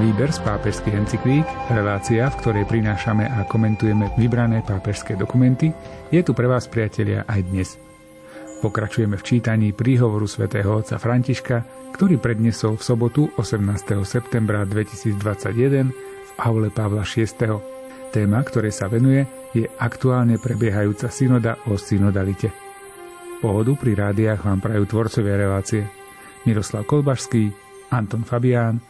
Výber z pápežských encyklík, relácia, v ktorej prinášame a komentujeme vybrané pápežské dokumenty, je tu pre vás, priatelia, aj dnes. Pokračujeme v čítaní príhovoru svätého otca Františka, ktorý prednesol v sobotu 18. septembra 2021 v aule Pavla VI. Téma, ktoré sa venuje, je aktuálne prebiehajúca synoda o synodalite. Pohodu pri rádiách vám prajú tvorcovia relácie Miroslav Kolbašský, Anton Fabián,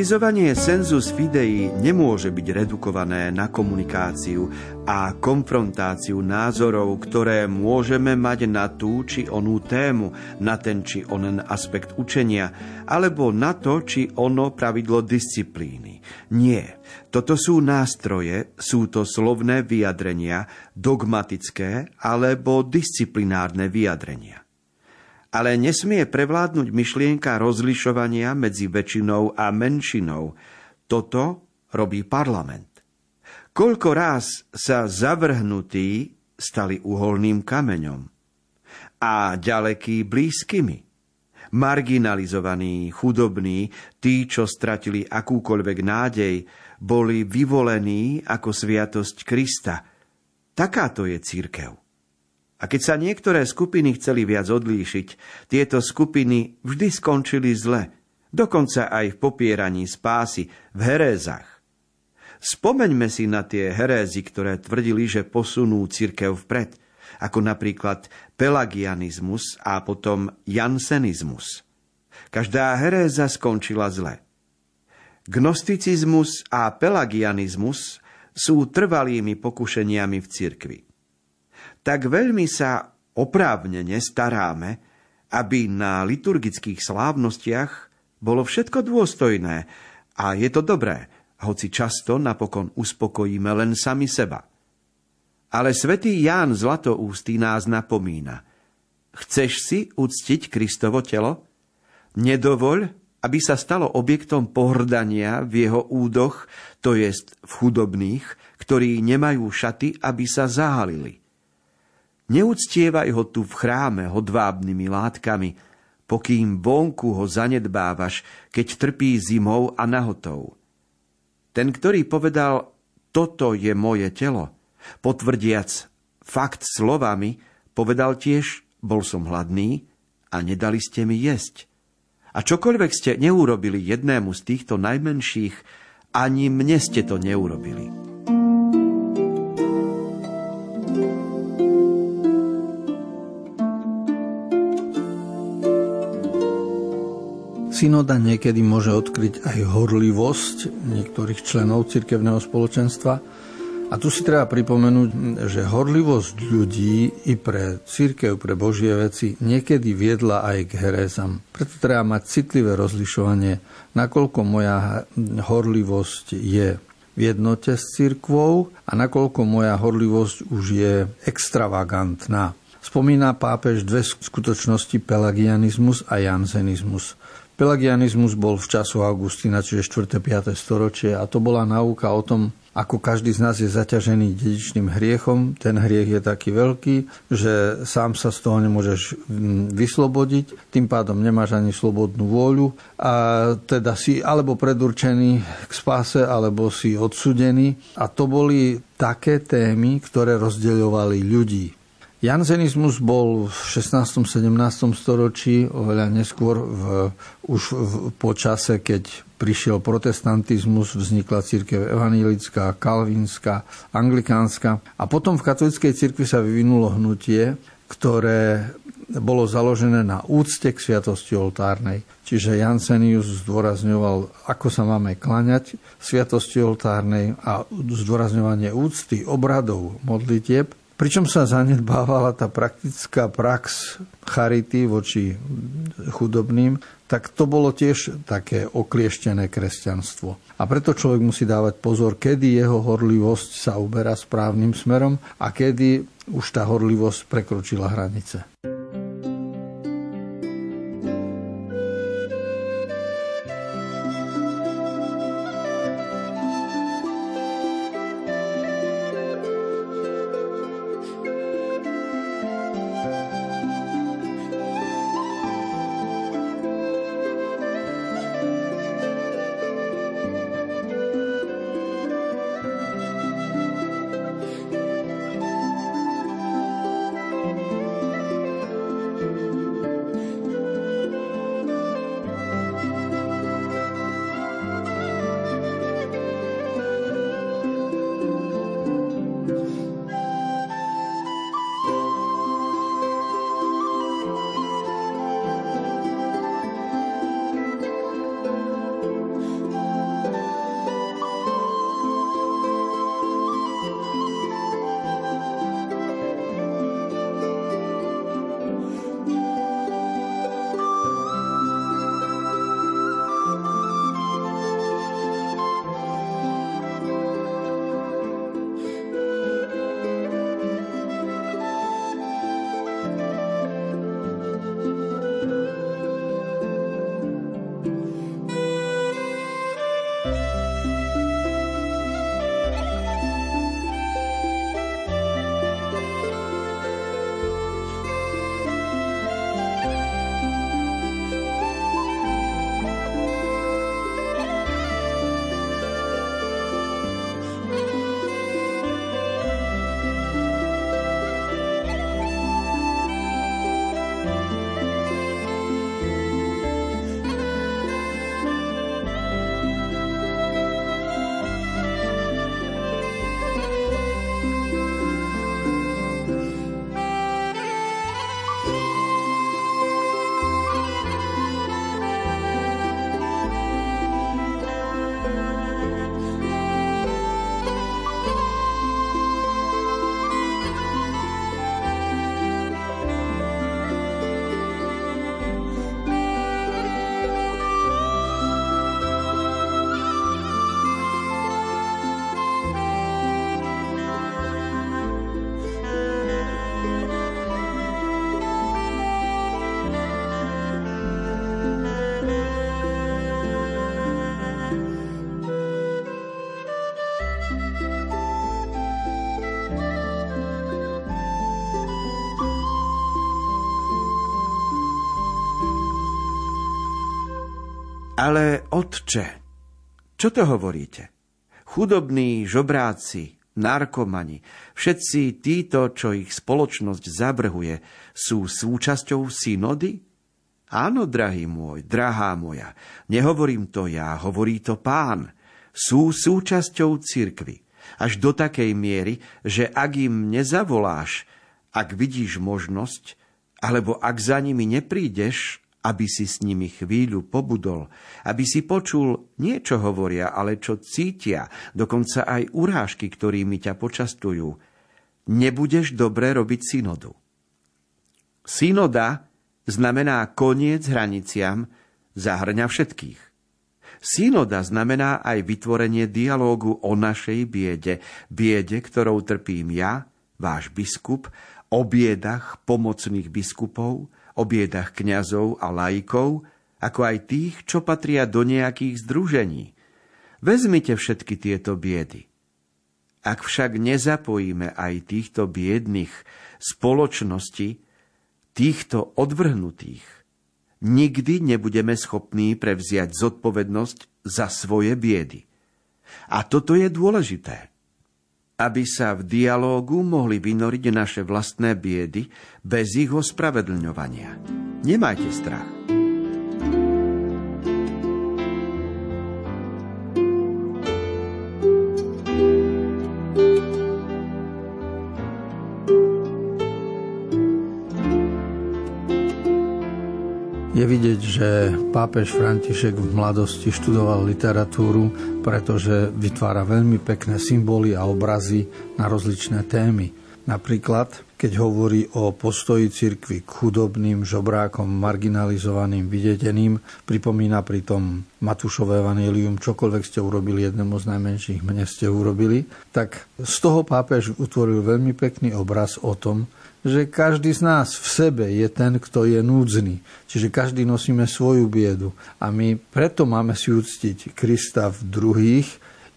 Praktizovanie sensus fidei nemôže byť redukované na komunikáciu a konfrontáciu názorov, ktoré môžeme mať na tú či onú tému, na ten či onen aspekt učenia, alebo na to či ono pravidlo disciplíny. Nie. Toto sú nástroje, sú to slovné vyjadrenia, dogmatické alebo disciplinárne vyjadrenia ale nesmie prevládnuť myšlienka rozlišovania medzi väčšinou a menšinou. Toto robí parlament. Koľko raz sa zavrhnutí stali uholným kameňom a ďalekí blízkymi. Marginalizovaní, chudobní, tí, čo stratili akúkoľvek nádej, boli vyvolení ako sviatosť Krista. Takáto je církev. A keď sa niektoré skupiny chceli viac odlíšiť, tieto skupiny vždy skončili zle, dokonca aj v popieraní spásy, v herézach. Spomeňme si na tie herézy, ktoré tvrdili, že posunú cirkev vpred, ako napríklad pelagianizmus a potom jansenizmus. Každá heréza skončila zle. Gnosticizmus a pelagianizmus sú trvalými pokušeniami v cirkvi tak veľmi sa oprávnene staráme, aby na liturgických slávnostiach bolo všetko dôstojné a je to dobré, hoci často napokon uspokojíme len sami seba. Ale svätý Ján Zlatoústý nás napomína. Chceš si uctiť Kristovo telo? Nedovoľ, aby sa stalo objektom pohrdania v jeho údoch, to jest v chudobných, ktorí nemajú šaty, aby sa zahalili. Neúctievaj ho tu v chráme hodvábnymi látkami, pokým vonku ho zanedbávaš, keď trpí zimou a nahotou. Ten, ktorý povedal, toto je moje telo, potvrdiac fakt slovami, povedal tiež, bol som hladný a nedali ste mi jesť. A čokoľvek ste neurobili jednému z týchto najmenších, ani mne ste to neurobili. Synoda niekedy môže odkryť aj horlivosť niektorých členov cirkevného spoločenstva. A tu si treba pripomenúť, že horlivosť ľudí i pre církev, pre Božie veci niekedy viedla aj k herézam. Preto treba mať citlivé rozlišovanie, nakoľko moja horlivosť je v jednote s církvou a nakoľko moja horlivosť už je extravagantná. Spomína pápež dve skutočnosti pelagianizmus a jansenizmus. Pelagianizmus bol v času Augustína, čiže 4. 5. storočie a to bola náuka o tom, ako každý z nás je zaťažený dedičným hriechom. Ten hriech je taký veľký, že sám sa z toho nemôžeš vyslobodiť, tým pádom nemáš ani slobodnú vôľu a teda si alebo predurčený k spáse, alebo si odsudený. A to boli také témy, ktoré rozdeľovali ľudí. Jansenizmus bol v 16. 17. storočí, oveľa neskôr v, už v, po čase, keď prišiel protestantizmus, vznikla církev evanílická, kalvínska, anglikánska. A potom v katolíckej cirkvi sa vyvinulo hnutie, ktoré bolo založené na úcte k sviatosti oltárnej. Čiže Jansenius zdôrazňoval, ako sa máme klaňať sviatosti oltárnej a zdôrazňovanie úcty, obradov, modlitieb Pričom sa zanedbávala tá praktická prax charity voči chudobným, tak to bolo tiež také oklieštené kresťanstvo. A preto človek musí dávať pozor, kedy jeho horlivosť sa uberá správnym smerom a kedy už tá horlivosť prekročila hranice. Ale otče, čo to hovoríte? Chudobní, žobráci, narkomani, všetci títo, čo ich spoločnosť zabrhuje, sú súčasťou synody? Áno, drahý môj, drahá moja, nehovorím to ja, hovorí to pán. Sú súčasťou cirkvy. Až do takej miery, že ak im nezavoláš, ak vidíš možnosť, alebo ak za nimi neprídeš, aby si s nimi chvíľu pobudol, aby si počul nie čo hovoria, ale čo cítia, dokonca aj urážky, ktorými ťa počastujú, nebudeš dobre robiť synodu. Synoda znamená koniec hraniciam, zahrňa všetkých. Synoda znamená aj vytvorenie dialógu o našej biede, biede, ktorou trpím ja, váš biskup, o biedach pomocných biskupov, o biedach kňazov a laikov, ako aj tých, čo patria do nejakých združení. Vezmite všetky tieto biedy. Ak však nezapojíme aj týchto biedných spoločnosti, týchto odvrhnutých, nikdy nebudeme schopní prevziať zodpovednosť za svoje biedy. A toto je dôležité aby sa v dialógu mohli vynoriť naše vlastné biedy bez ich ospravedlňovania. Nemajte strach. Že pápež František v mladosti študoval literatúru, pretože vytvára veľmi pekné symboly a obrazy na rozličné témy. Napríklad, keď hovorí o postoji cirkvi k chudobným, žobrákom, marginalizovaným, videdeným, pripomína pritom Matúšové evanílium, čokoľvek ste urobili jednému z najmenších, mne ste urobili, tak z toho pápež utvoril veľmi pekný obraz o tom, že každý z nás v sebe je ten, kto je núdzny. Čiže každý nosíme svoju biedu. A my preto máme si uctiť Krista v druhých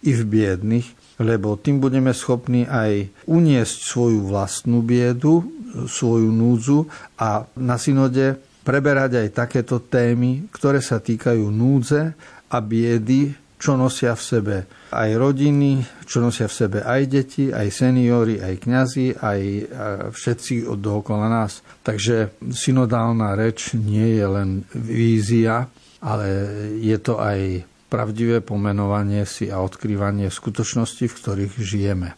i v biedných, lebo tým budeme schopní aj uniesť svoju vlastnú biedu, svoju núdzu a na synode preberať aj takéto témy, ktoré sa týkajú núdze a biedy, čo nosia v sebe aj rodiny, čo nosia v sebe aj deti, aj seniory, aj kňazi, aj všetci od dookola nás. Takže synodálna reč nie je len vízia, ale je to aj pravdivé pomenovanie si a odkrývanie skutočnosti, v ktorých žijeme.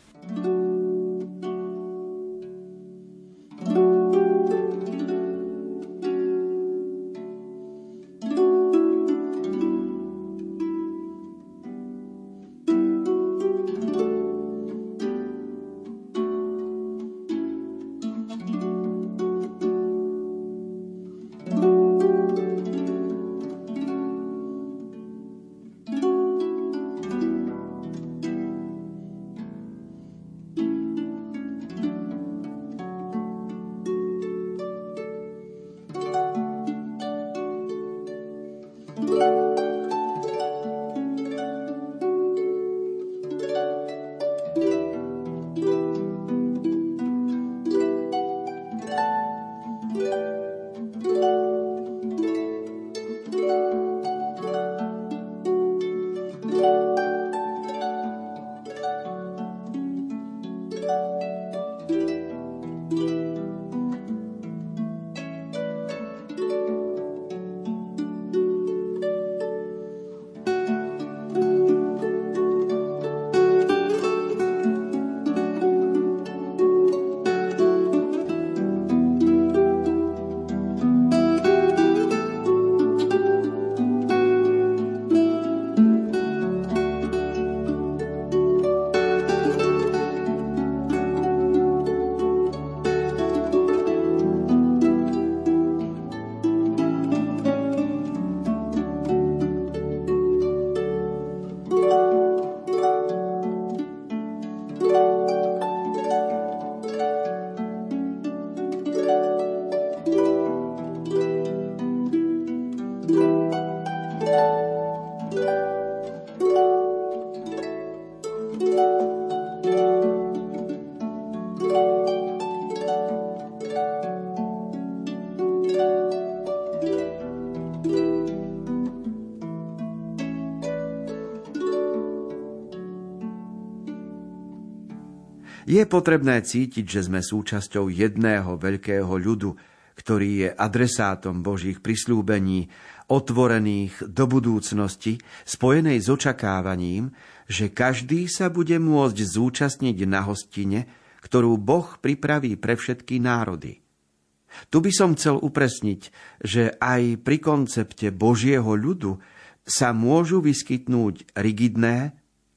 Je potrebné cítiť, že sme súčasťou jedného veľkého ľudu, ktorý je adresátom Božích prislúbení, otvorených do budúcnosti, spojenej s očakávaním, že každý sa bude môcť zúčastniť na hostine, ktorú Boh pripraví pre všetky národy. Tu by som chcel upresniť, že aj pri koncepte Božieho ľudu sa môžu vyskytnúť rigidné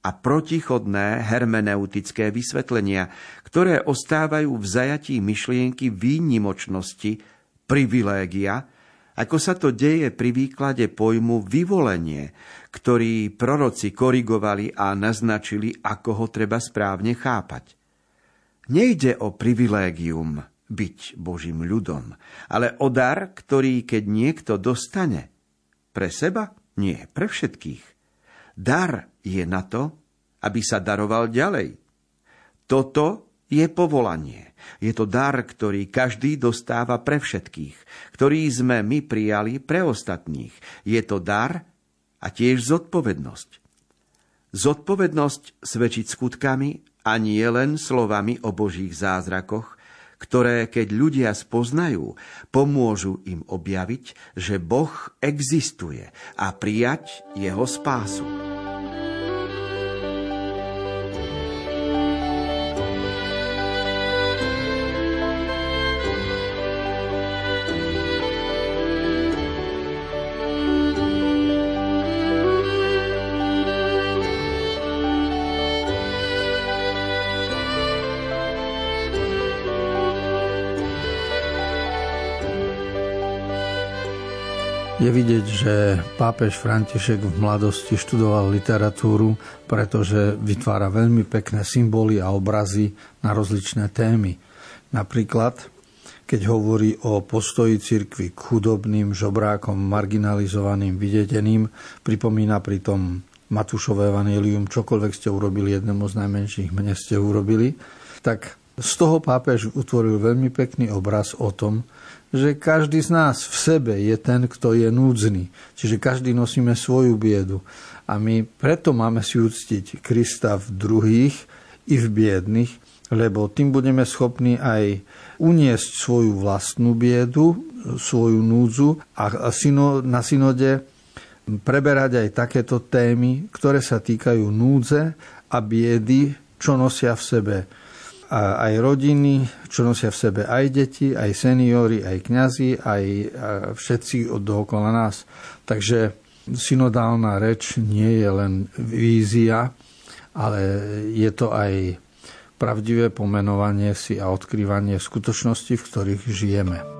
a protichodné hermeneutické vysvetlenia, ktoré ostávajú v zajatí myšlienky výnimočnosti, privilégia, ako sa to deje pri výklade pojmu vyvolenie, ktorý proroci korigovali a naznačili, ako ho treba správne chápať. Nejde o privilégium byť Božím ľudom, ale o dar, ktorý keď niekto dostane, pre seba nie, pre všetkých. Dar je na to, aby sa daroval ďalej. Toto je povolanie. Je to dar, ktorý každý dostáva pre všetkých, ktorý sme my prijali pre ostatných. Je to dar a tiež zodpovednosť. Zodpovednosť svedčiť skutkami a nie len slovami o Božích zázrakoch, ktoré, keď ľudia spoznajú, pomôžu im objaviť, že Boh existuje a prijať jeho spásu. Je vidieť, že pápež František v mladosti študoval literatúru, pretože vytvára veľmi pekné symboly a obrazy na rozličné témy. Napríklad, keď hovorí o postoji cirkvi k chudobným, žobrákom, marginalizovaným, videdeným, pripomína pritom Matúšové evanílium, čokoľvek ste urobili jednému z najmenších, mne ste urobili, tak z toho pápež utvoril veľmi pekný obraz o tom, že každý z nás v sebe je ten, kto je núdzny. Čiže každý nosíme svoju biedu. A my preto máme si uctiť Krista v druhých i v biedných, lebo tým budeme schopní aj uniesť svoju vlastnú biedu, svoju núdzu a na synode preberať aj takéto témy, ktoré sa týkajú núdze a biedy, čo nosia v sebe aj rodiny, čo nosia v sebe aj deti, aj seniory, aj kňazi, aj všetci od dookola nás. Takže synodálna reč nie je len vízia, ale je to aj pravdivé pomenovanie si a odkrývanie skutočnosti, v ktorých žijeme.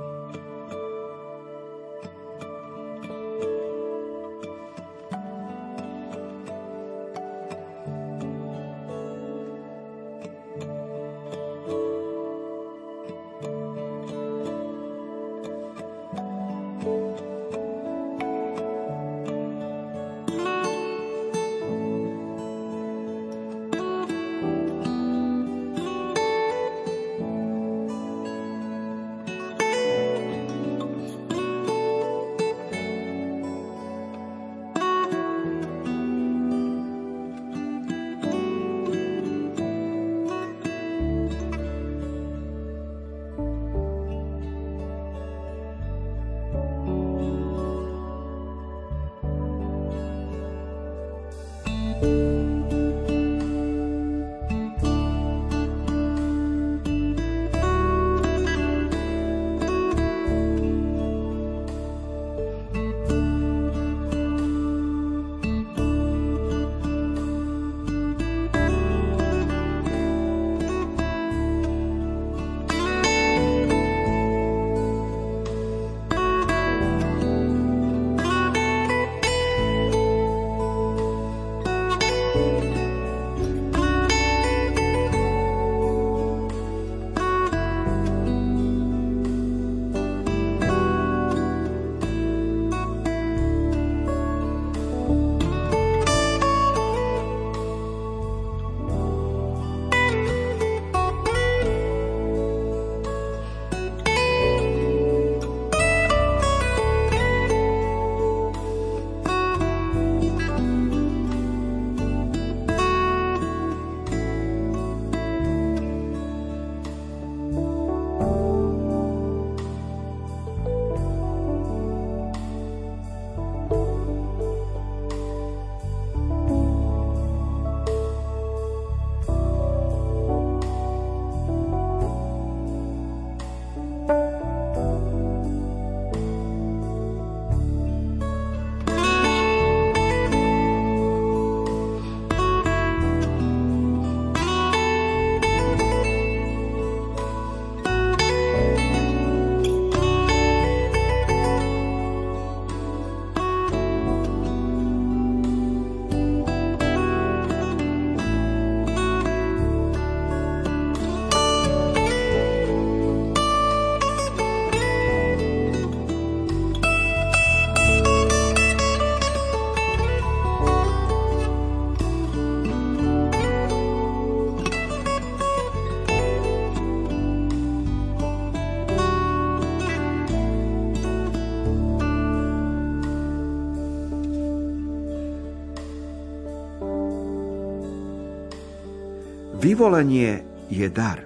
Vyvolenie je dar.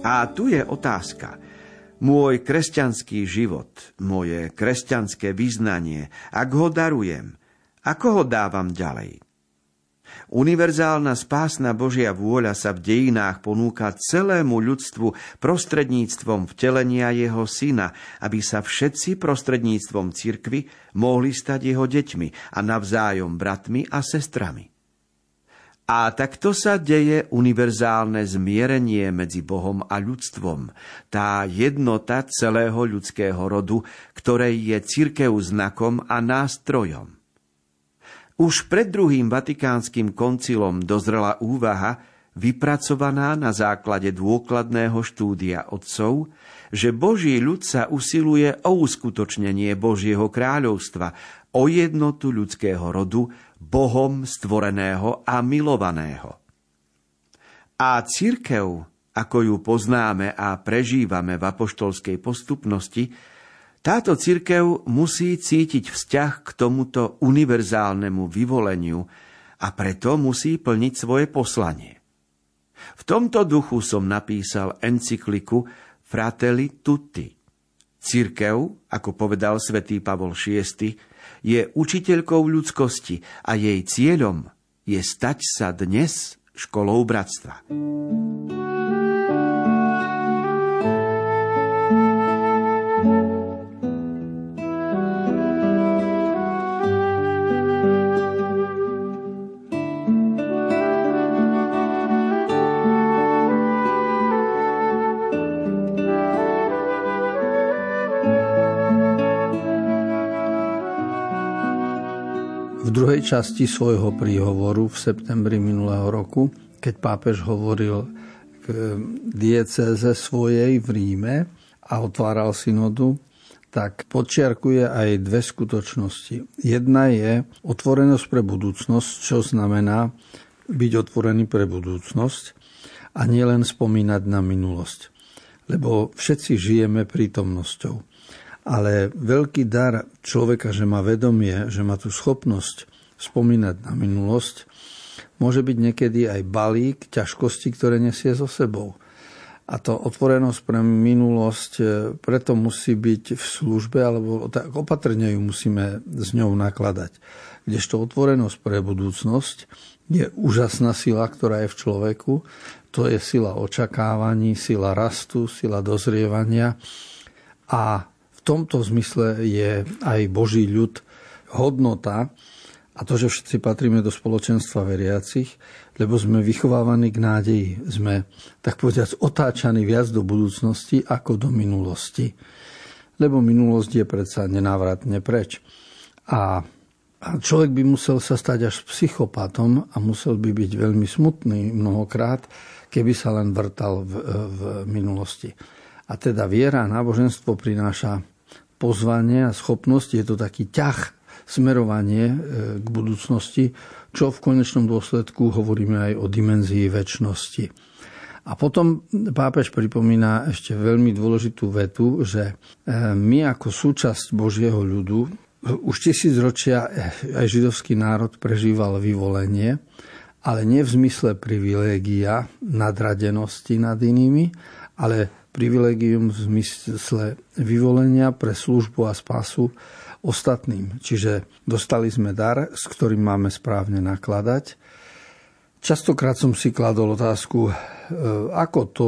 A tu je otázka. Môj kresťanský život, moje kresťanské vyznanie, ak ho darujem, ako ho dávam ďalej? Univerzálna spásna Božia vôľa sa v dejinách ponúka celému ľudstvu prostredníctvom vtelenia jeho syna, aby sa všetci prostredníctvom cirkvy mohli stať jeho deťmi a navzájom bratmi a sestrami. A takto sa deje univerzálne zmierenie medzi Bohom a ľudstvom, tá jednota celého ľudského rodu, ktorej je církev znakom a nástrojom. Už pred druhým vatikánskym koncilom dozrela úvaha, vypracovaná na základe dôkladného štúdia otcov, že Boží ľud sa usiluje o uskutočnenie Božieho kráľovstva, o jednotu ľudského rodu, Bohom stvoreného a milovaného. A církev, ako ju poznáme a prežívame v apoštolskej postupnosti, táto církev musí cítiť vzťah k tomuto univerzálnemu vyvoleniu a preto musí plniť svoje poslanie. V tomto duchu som napísal encykliku Fratelli Tutti. Církev, ako povedal svätý Pavol VI, je učiteľkou ľudskosti a jej cieľom je stať sa dnes školou bratstva. Druhej časti svojho príhovoru v septembri minulého roku, keď pápež hovoril k diecéze svojej v Ríme a otváral synodu, tak podčiarkuje aj dve skutočnosti. Jedna je otvorenosť pre budúcnosť, čo znamená byť otvorený pre budúcnosť a nielen spomínať na minulosť. Lebo všetci žijeme prítomnosťou. Ale veľký dar človeka, že má vedomie, že má tú schopnosť spomínať na minulosť, môže byť niekedy aj balík ťažkosti, ktoré nesie so sebou. A to otvorenosť pre minulosť e, preto musí byť v službe, alebo tak opatrne ju musíme s ňou nakladať. Kdežto otvorenosť pre budúcnosť je úžasná sila, ktorá je v človeku. To je sila očakávaní, sila rastu, sila dozrievania. A tomto zmysle je aj Boží ľud hodnota, a to, že všetci patríme do spoločenstva veriacich, lebo sme vychovávaní k nádeji. Sme, tak povediac, otáčaní viac do budúcnosti ako do minulosti. Lebo minulosť je predsa nenávratne preč. A človek by musel sa stať až psychopatom a musel by byť veľmi smutný mnohokrát, keby sa len vrtal v, v minulosti. A teda viera a náboženstvo prináša pozvanie a schopnosť, je to taký ťah smerovanie e, k budúcnosti, čo v konečnom dôsledku hovoríme aj o dimenzii väčšnosti. A potom pápež pripomína ešte veľmi dôležitú vetu, že e, my ako súčasť Božieho ľudu už tisíc ročia aj židovský národ prežíval vyvolenie, ale nie v zmysle privilégia nadradenosti nad inými, ale privilegium v zmysle vyvolenia pre službu a spasu ostatným. Čiže dostali sme dar, s ktorým máme správne nakladať. Častokrát som si kladol otázku, e, ako to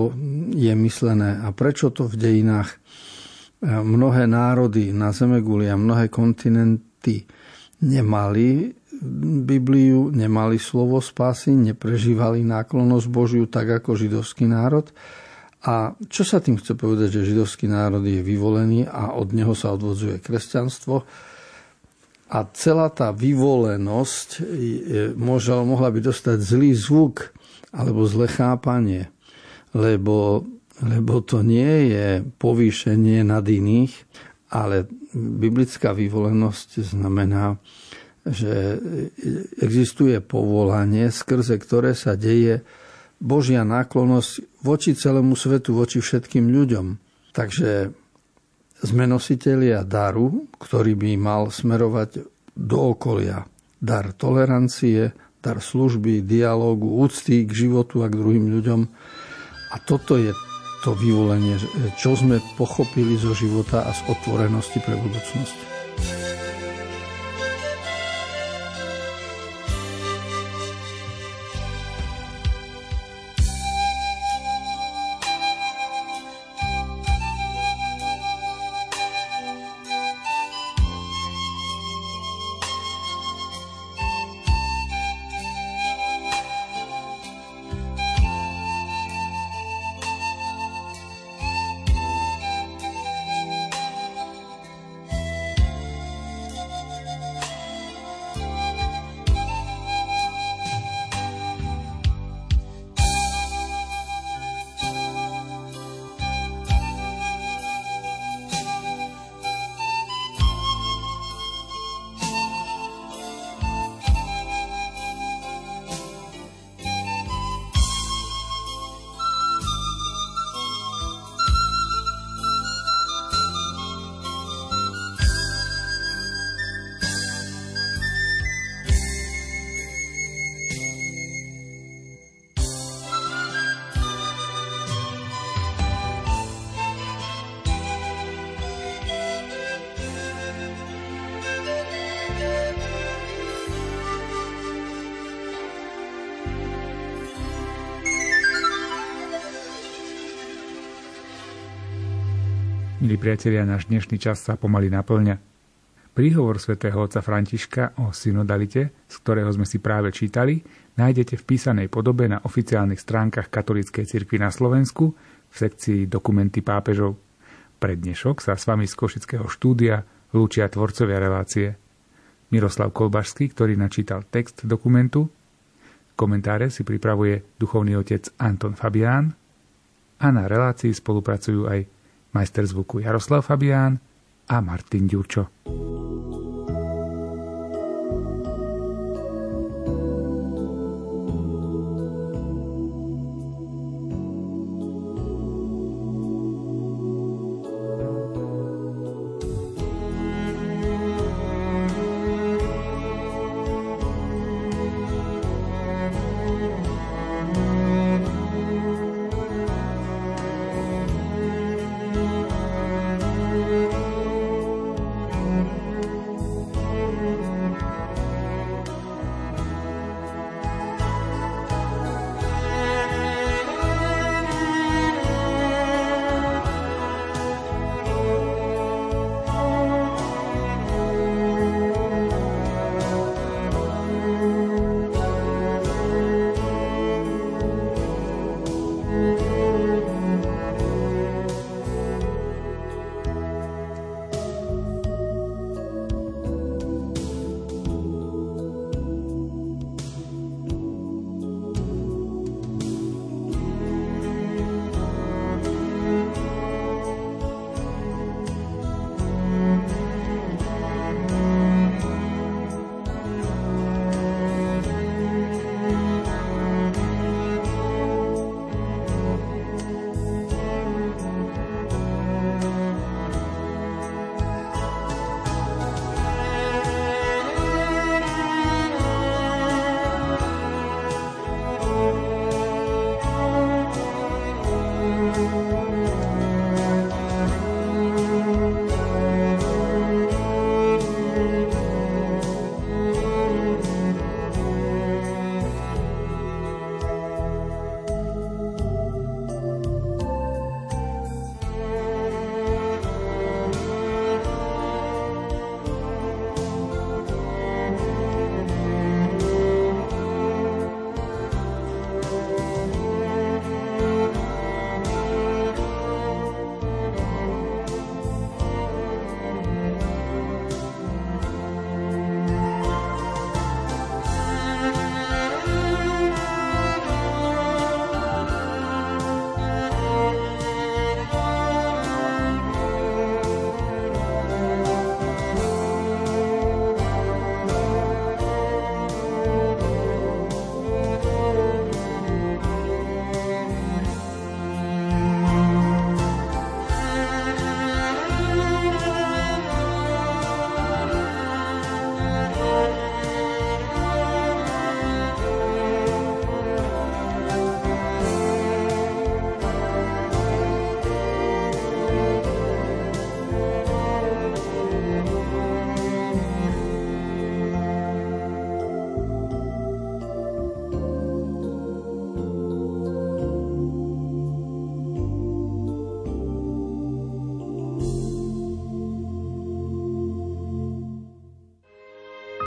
je myslené a prečo to v dejinách e, mnohé národy na Zemeguli a mnohé kontinenty nemali Bibliu, nemali slovo spásy, neprežívali náklonosť Božiu tak ako židovský národ a čo sa tým chce povedať, že židovský národ je vyvolený a od neho sa odvodzuje kresťanstvo? A celá tá vyvolenosť môže, mohla by dostať zlý zvuk alebo zlé chápanie, lebo, lebo to nie je povýšenie nad iných, ale biblická vyvolenosť znamená, že existuje povolanie, skrze ktoré sa deje Božia náklonosť voči celému svetu, voči všetkým ľuďom. Takže sme nositeľia daru, ktorý by mal smerovať do okolia. Dar tolerancie, dar služby, dialógu, úcty k životu a k druhým ľuďom. A toto je to vyvolenie, čo sme pochopili zo života a z otvorenosti pre budúcnosť. Milí priatelia, náš dnešný čas sa pomaly naplňa. Príhovor svätého otca Františka o synodalite, z ktorého sme si práve čítali, nájdete v písanej podobe na oficiálnych stránkach Katolíckej cirkvi na Slovensku v sekcii Dokumenty pápežov. Pre dnešok sa s vami z Košického štúdia lúčia tvorcovia relácie. Miroslav Kolbašský, ktorý načítal text dokumentu, komentáre si pripravuje duchovný otec Anton Fabián a na relácii spolupracujú aj majster zvuku Jaroslav Fabián a Martin Ďurčo.